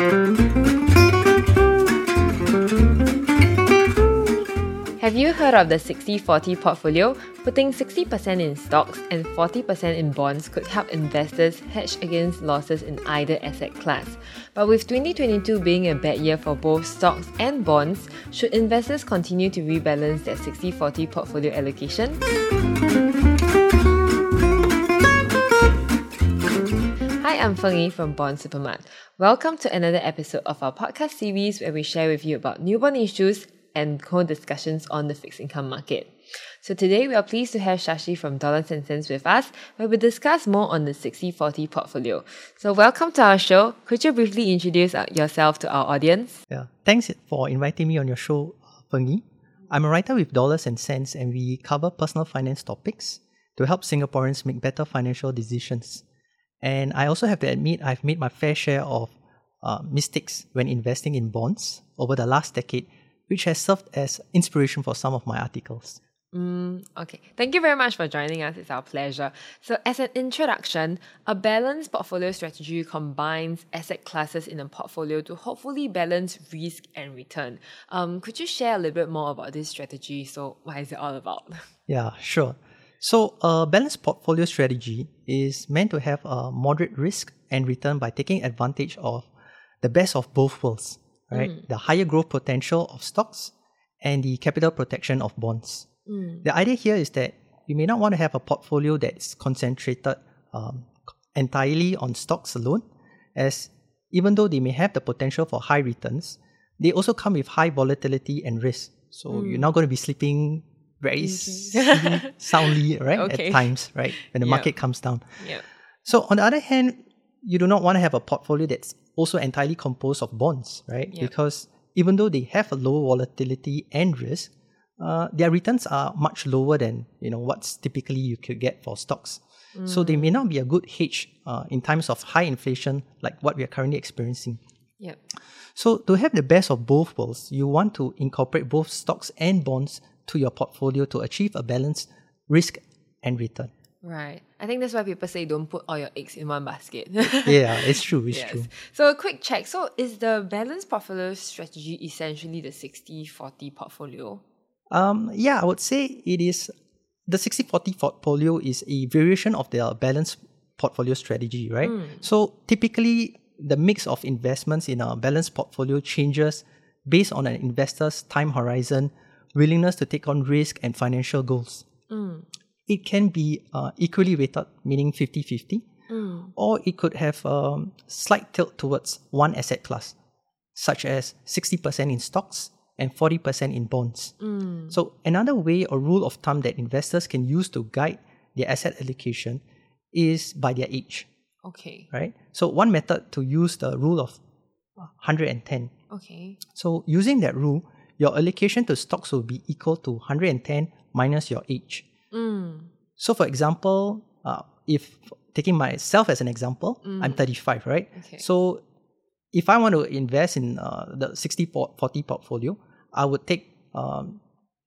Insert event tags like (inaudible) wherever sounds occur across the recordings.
Have you heard of the 60 40 portfolio? Putting 60% in stocks and 40% in bonds could help investors hedge against losses in either asset class. But with 2022 being a bad year for both stocks and bonds, should investors continue to rebalance their 60 40 portfolio allocation? I'm Feng Yi from Bond Supermart. Welcome to another episode of our podcast series where we share with you about new bond issues and co-discussions on the fixed income market. So today we are pleased to have Shashi from Dollars and Sense with us, where we discuss more on the 60-40 portfolio. So welcome to our show. Could you briefly introduce uh, yourself to our audience? Yeah, thanks for inviting me on your show, Feng Yi. I'm a writer with Dollars and Sense, and we cover personal finance topics to help Singaporeans make better financial decisions. And I also have to admit I've made my fair share of uh, mistakes when investing in bonds over the last decade which has served as inspiration for some of my articles. Mm, okay, thank you very much for joining us. It's our pleasure. So, as an introduction, a balanced portfolio strategy combines asset classes in a portfolio to hopefully balance risk and return. Um, could you share a little bit more about this strategy? So, what is it all about? (laughs) Yeah, sure. So, a balanced portfolio strategy is meant to have a moderate risk and return by taking advantage of the best of both worlds right? Mm. The higher growth potential of stocks and the capital protection of bonds. Mm. The idea here is that you may not want to have a portfolio that's concentrated um, entirely on stocks alone, as even though they may have the potential for high returns, they also come with high volatility and risk. So mm. you're not going to be sleeping very (laughs) soundly, right? Okay. At times, right? When the yep. market comes down. Yep. So on the other hand, you do not want to have a portfolio that's also entirely composed of bonds, right? Yep. Because even though they have a low volatility and risk, uh, their returns are much lower than you know what's typically you could get for stocks. Mm. So they may not be a good hedge uh, in times of high inflation like what we are currently experiencing. Yep. So to have the best of both worlds, you want to incorporate both stocks and bonds to your portfolio to achieve a balanced risk and return. Right. I think that's why people say don't put all your eggs in one basket. (laughs) yeah, it's true. It's yes. true. So, a quick check. So, is the balanced portfolio strategy essentially the 60 40 portfolio? Um, yeah, I would say it is. The 60 40 portfolio is a variation of the balanced portfolio strategy, right? Mm. So, typically, the mix of investments in a balanced portfolio changes based on an investor's time horizon, willingness to take on risk, and financial goals. Mm it can be uh, equally weighted, meaning 50 50, mm. or it could have a um, slight tilt towards one asset class, such as 60% in stocks and 40% in bonds. Mm. So, another way or rule of thumb that investors can use to guide their asset allocation is by their age. Okay. Right? So, one method to use the rule of 110. Okay. So, using that rule, your allocation to stocks will be equal to 110 minus your age. Mm. So, for example, uh, if taking myself as an example, mm. I'm 35, right? Okay. So, if I want to invest in uh, the 60 40 portfolio, I would take um,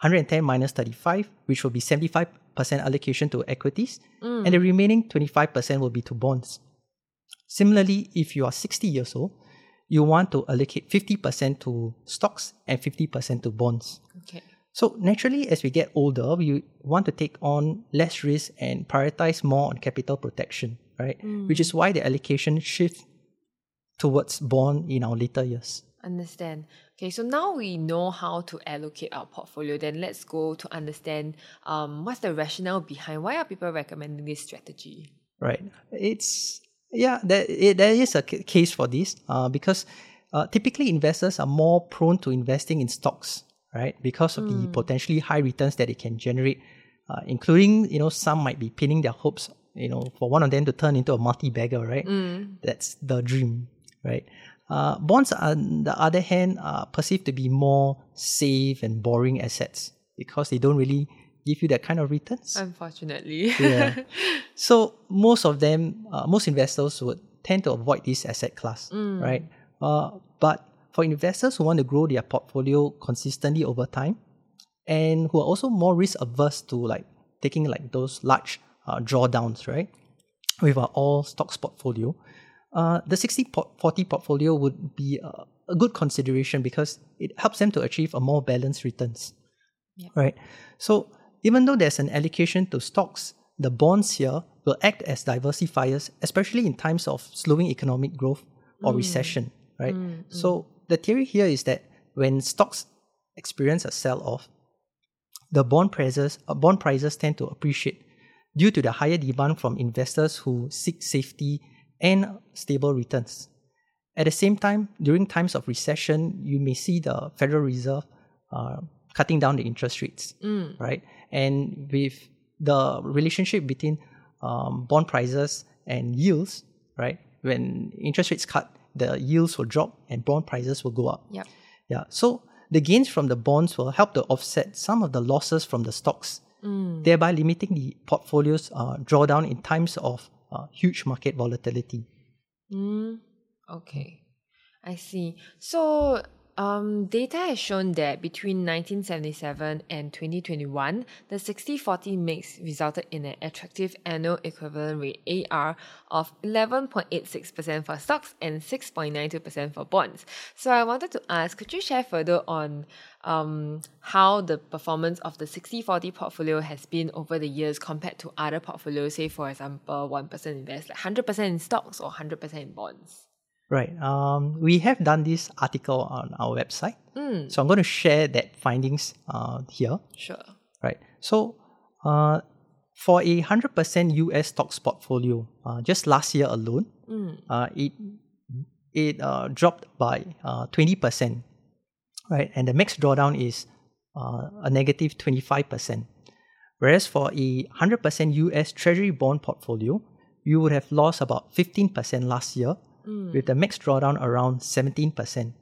110 minus 35, which will be 75% allocation to equities, mm. and the remaining 25% will be to bonds. Similarly, if you are 60 years old, you want to allocate 50% to stocks and 50% to bonds. Okay. So naturally, as we get older, we want to take on less risk and prioritize more on capital protection, right? Mm. Which is why the allocation shifts towards bond in our later years. Understand. Okay, so now we know how to allocate our portfolio. Then let's go to understand um, what's the rationale behind why are people recommending this strategy. Right. It's yeah, there, there is a case for this uh, because uh, typically investors are more prone to investing in stocks right? Because of mm. the hmm. potentially high returns that it can generate, uh, including, you know, some might be pinning their hopes, you know, for one of them to turn into a multi-bagger, right? Mm. That's the dream, right? Uh, bonds, on the other hand, are perceived to be more safe and boring assets because they don't really give you that kind of returns. Unfortunately. yeah. (laughs) So most of them, uh, most investors would tend to avoid this asset class, mm. right? Uh, but for investors who want to grow their portfolio consistently over time and who are also more risk averse to like taking like those large uh, drawdowns, right? With our all stocks portfolio, uh, the 60 40 portfolio would be a, a, good consideration because it helps them to achieve a more balanced returns. Yep. Right. So even though there's an allocation to stocks, the bonds here will act as diversifiers, especially in times of slowing economic growth or mm. recession. Right. Mm, so the theory here is that when stocks experience a sell off, the bond prices uh, bond prices tend to appreciate due to the higher demand from investors who seek safety and stable returns. At the same time, during times of recession, you may see the Federal Reserve uh, cutting down the interest rates, mm. right? And with the relationship between um, bond prices and yields, right? When interest rates cut, the yields will drop and bond prices will go up. Yeah. Yeah. So the gains from the bonds will help to offset some of the losses from the stocks, mm. thereby limiting the portfolio's uh, drawdown in times of uh, huge market volatility. Mm, okay, I see. So, um, data has shown that between 1977 and 2021, the 60 40 mix resulted in an attractive annual equivalent rate AER of 11.86% for stocks and 6.92% for bonds. So, I wanted to ask could you share further on um, how the performance of the 60 40 portfolio has been over the years compared to other portfolios, say, for example, 1% invest like 100% in stocks or 100% in bonds? Right. Um, we have done this article on our website. Mm. So I'm going to share that findings uh, here. Sure. Right. So uh, for a 100% US stocks portfolio, uh, just last year alone, mm. uh, it it uh, dropped by uh, 20%. Right. And the max drawdown is uh, a negative 25%. Whereas for a 100% US Treasury bond portfolio, you would have lost about 15% last year mm. with the max drawdown around 17%.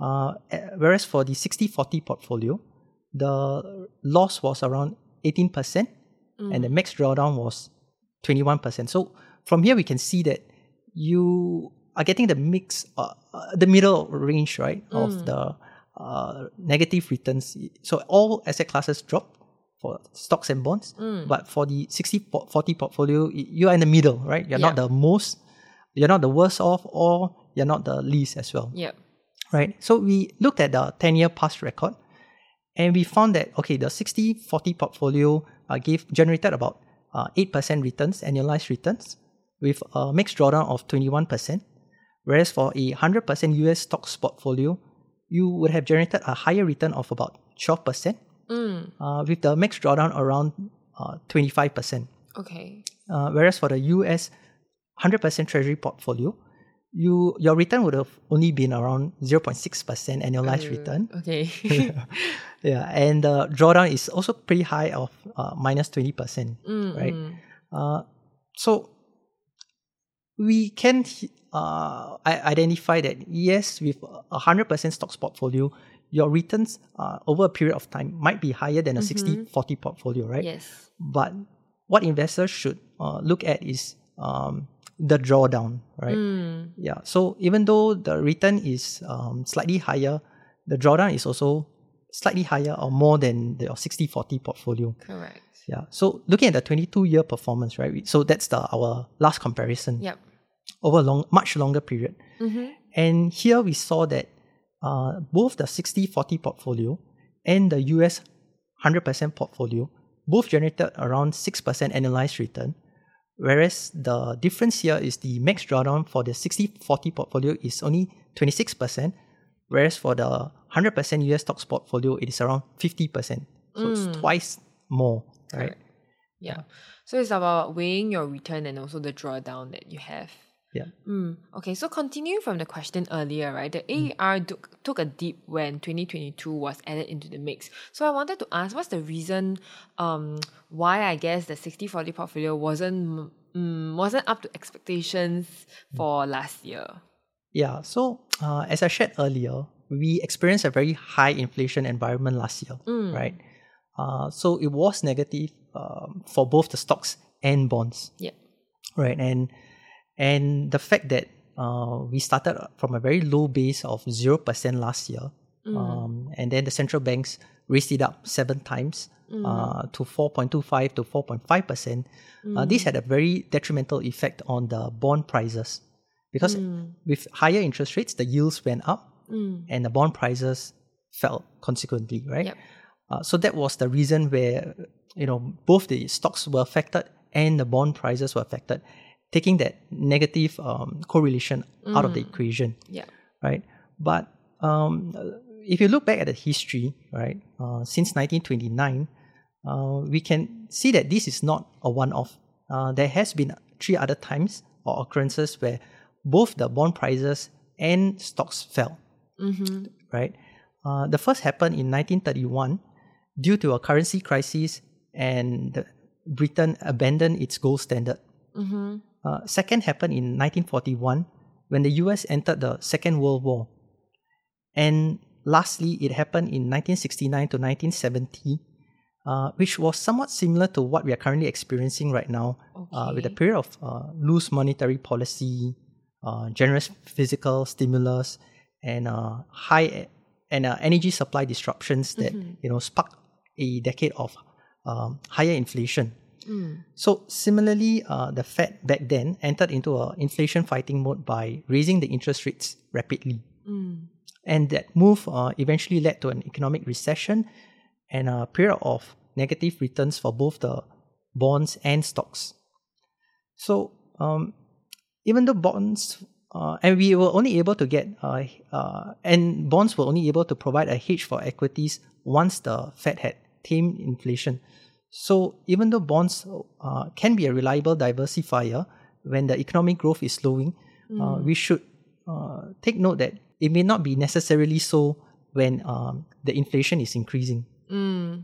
Uh, whereas for the 60 40 portfolio, the loss was around 18%, mm. and the max drawdown was 21%. So from here, we can see that you are getting the mix, uh, uh, the middle range, right, mm. of the uh, negative returns. So all asset classes drop for stocks and bonds, mm. but for the 60 40 portfolio, you are in the middle, right? You're yeah. not the most you're not the worst off or you're not the least as well. Yep. Right. So we looked at the 10 year past record and we found that, okay, the 60 40 portfolio uh, gave generated about uh, 8% returns, annualized returns, with a mixed drawdown of 21%. Whereas for a 100% US stocks portfolio, you would have generated a higher return of about 12%, mm. uh, with the mixed drawdown around uh, 25%. Okay. Uh, whereas for the US 100% treasury portfolio, you your return would have only been around 0.6% annualized uh, return. Okay. (laughs) yeah. And the drawdown is also pretty high of uh, minus 20%, mm, right? Mm. Uh, so we can uh, identify that yes, with a 100% stocks portfolio, your returns uh, over a period of time might be higher than a mm-hmm. 60 40 portfolio, right? Yes. But what investors should uh, look at is um, the drawdown, right? Mm. Yeah. So even though the return is um, slightly higher, the drawdown is also slightly higher or more than the 60-40 portfolio. Correct. Yeah. So looking at the 22-year performance, right? So that's the our last comparison. Yep. Over a long, much longer period. Mm-hmm. And here we saw that uh, both the 60-40 portfolio and the US 100% portfolio both generated around 6% annualized return Whereas the difference here is the max drawdown for the 60-40 portfolio is only 26%, whereas for the 100% US stocks portfolio, it is around 50%. So mm. it's twice more, right? Yeah. So it's about weighing your return and also the drawdown that you have. Yeah. Mm. Okay, so continuing from the question earlier, right? The mm. AER took, took a dip when 2022 was added into the mix. So I wanted to ask, what's the reason um, why I guess the 60-40 portfolio wasn't mm, wasn't up to expectations mm. for last year? Yeah, so uh, as I shared earlier, we experienced a very high inflation environment last year, mm. right? Uh, so it was negative um, for both the stocks and bonds. Yeah. Right, and and the fact that uh, we started from a very low base of 0% last year, mm. um, and then the central banks raised it up seven times mm. uh, to 4.25 to 4.5%. Uh, mm. Uh, this had a very detrimental effect on the bond prices. because with higher interest rates, the yields went up and the bond prices fell consequently, right? Yep. Uh, so that was the reason where you know both the stocks were affected and the bond prices were affected, taking that negative um, correlation out of the equation, Yeah. right? But um, if you look back at the history, right, uh, since 1929, uh, we can see that this is not a one-off. Uh, there has been three other times or occurrences where both the bond prices and stocks fell. Right. Uh, the first happened in 1931 due to a currency crisis and Britain abandoned its gold standard. Uh, second happened in 1941 when the US entered the Second World War. And lastly, it happened in 1969 to 1970, uh, which was somewhat similar to what we are currently experiencing right now, uh, with a period of uh, loose monetary policy, uh, generous fiscal stimulus, and uh, high and uh, energy supply disruptions that you know sparked a decade of um, higher inflation. So similarly, uh, the Fed back then entered into a inflation fighting mode by raising the interest rates rapidly, and that move uh, eventually led to an economic recession and a period of negative returns for both the bonds and stocks. So um, even though bonds uh, and we were only able to get uh, uh, and bonds were only able to provide a hedge for equities once the Fed had tamed inflation. So even though bonds uh, can be a reliable diversifier when the economic growth is slowing, uh, we should uh, take note that it may not be necessarily so when um, the inflation is increasing.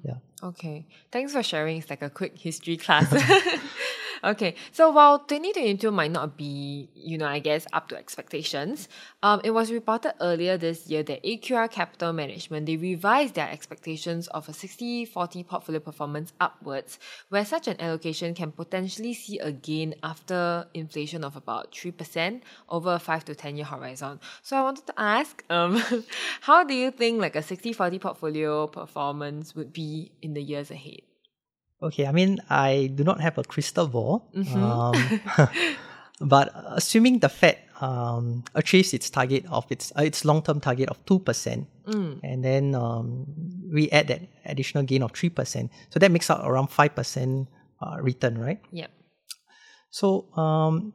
Yeah. Okay. Thanks for sharing. It's like a quick history class. (laughs) (laughs) okay. So while 2022 might not be, you know, I guess up to expectations, um, it was reported earlier this year that AQR Capital Management, they revised their expectations of a 60-40 portfolio performance upwards, where such an allocation can potentially see a gain after inflation of about 3% over a 5 to 10 year horizon. So I wanted to ask, um, (laughs) how do you think like a 60-40 portfolio performance would be in the years ahead? Okay, I mean, I do not have a crystal ball, um, (laughs) (laughs) but assuming the Fed um, achieves its target of its uh, its long term target of two percent, and then um, we add that additional gain of three percent, so that makes out around five percent uh, return, right? Yep. So, um,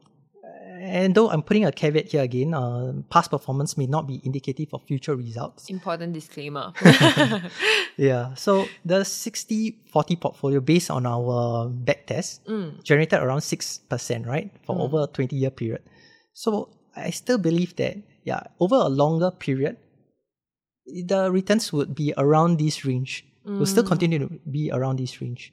and though I'm putting a caveat here again, uh, past performance may not be indicative of future results. Important disclaimer. (laughs) (laughs) Yeah. So the 60 40 portfolio based on our back test mm. generated around 6%, right? For mm. over a 20 year period. So I still believe that, yeah, over a longer period, the returns would be around this range. Will still mm. continue to be around this range.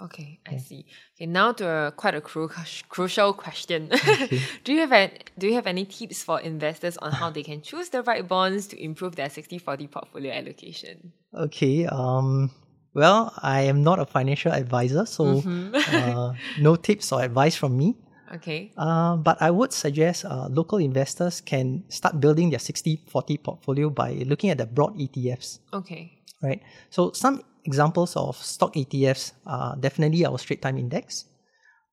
Okay, I see. Okay, now to a, quite a cru- crucial question. (laughs) do you have an, do you have any tips for investors on how they can choose the right bonds to improve their 60-40 portfolio allocation? Okay. Um, well, I am not a financial advisor, so uh, no tips or advice from me. Okay. Uh, but I would suggest uh, local investors can start building their 60 40 portfolio by looking at the broad ETFs, Okay. right? So, some examples of stock ETFs are definitely our Straits Times Index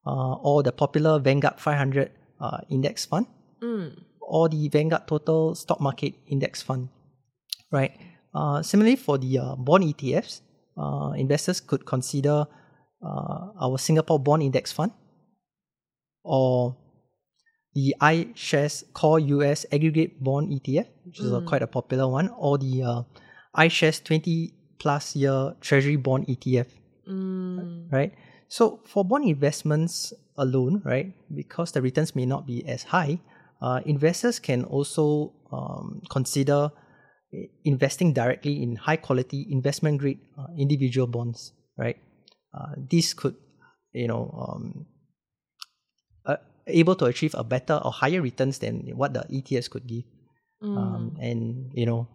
uh, or the popular Vanguard 500 uh, Index Fund or the Vanguard Total Stock Market Index Fund, right? Uh, similarly, for the uh, bond ETFs, uh, investors could consider uh, our Singapore Bond Index Fund or the iShares Core US Aggregate Bond ETF, which is a, quite a popular one, or the iShares 20 plus year Treasury Bond ETF, right? So for bond investments alone, right, because the returns may not be as high, uh, investors can also um, consider investing directly in high quality investment grade uh, individual bonds, right? Uh, this could, you know, um, uh, able to achieve a better or higher returns than what the ETFs could give. Um, and you know,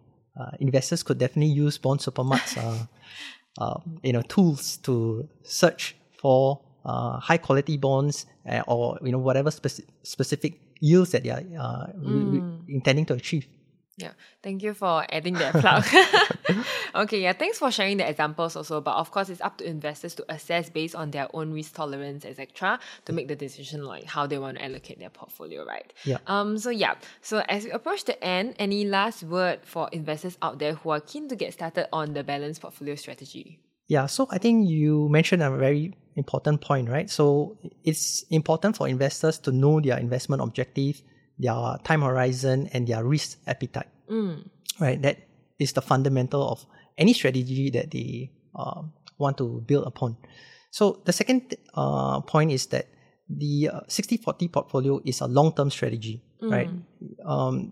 investors could definitely use Bond Supermart's uh, (laughs) uh, you know tools to search for uh, high quality bonds uh, or you know whatever speci- specific yields that they are uh, re- re- intending to achieve. Yeah, thank you for adding that (laughs) plug. (laughs) okay, yeah, thanks for sharing the examples also. But of course, it's up to investors to assess based on their own risk tolerance, etc., to make the decision like how they want to allocate their portfolio, right? Yeah. Um. So yeah. So as we approach the end, any last word for investors out there who are keen to get started on the balanced portfolio strategy? Yeah, so I think you mentioned a very important point, right? So it's important for investors to know their investment objective, their time horizon, and their risk appetite. Mm. Right, that is the fundamental of any strategy that they uh, want to build upon. So the second uh, point is that the uh, 60-40 portfolio is a long-term strategy, Mm. right? Um,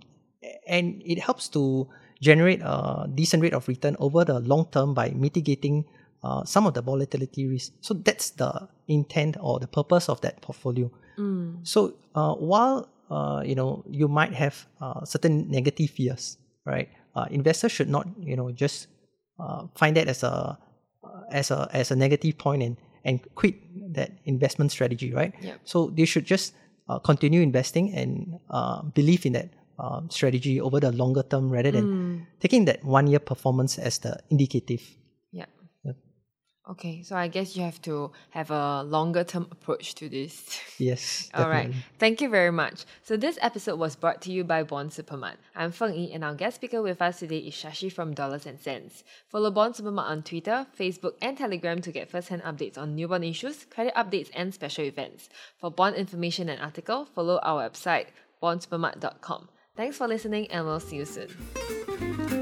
and it helps to generate a decent rate of return over the long term by mitigating uh, some of the volatility risk. So that's the intent or the purpose of that portfolio. Mm. So uh, while uh, you know you might have uh, certain negative fears, right? Uh, investors should not you know just uh, find that as a uh, as a as a negative point and and quit that investment strategy, right? Yep. So they should just uh, continue investing and uh, believe in that um, strategy over the longer term rather than Mm. taking that one year performance as the indicative. Okay, so I guess you have to have a longer term approach to this. (laughs) Yes. All right. Thank you very much. So this episode was brought to you by Bond Supermart. I'm Feng Yi, and our guest speaker with us today is Shashi from Dollars and Sense. Follow Bond Supermart on Twitter, Facebook, and Telegram to get first-hand updates on new bond issues, credit updates, and special events. For bond information and article, follow our website bondsupermart.com. Thanks for listening, and we'll see you soon.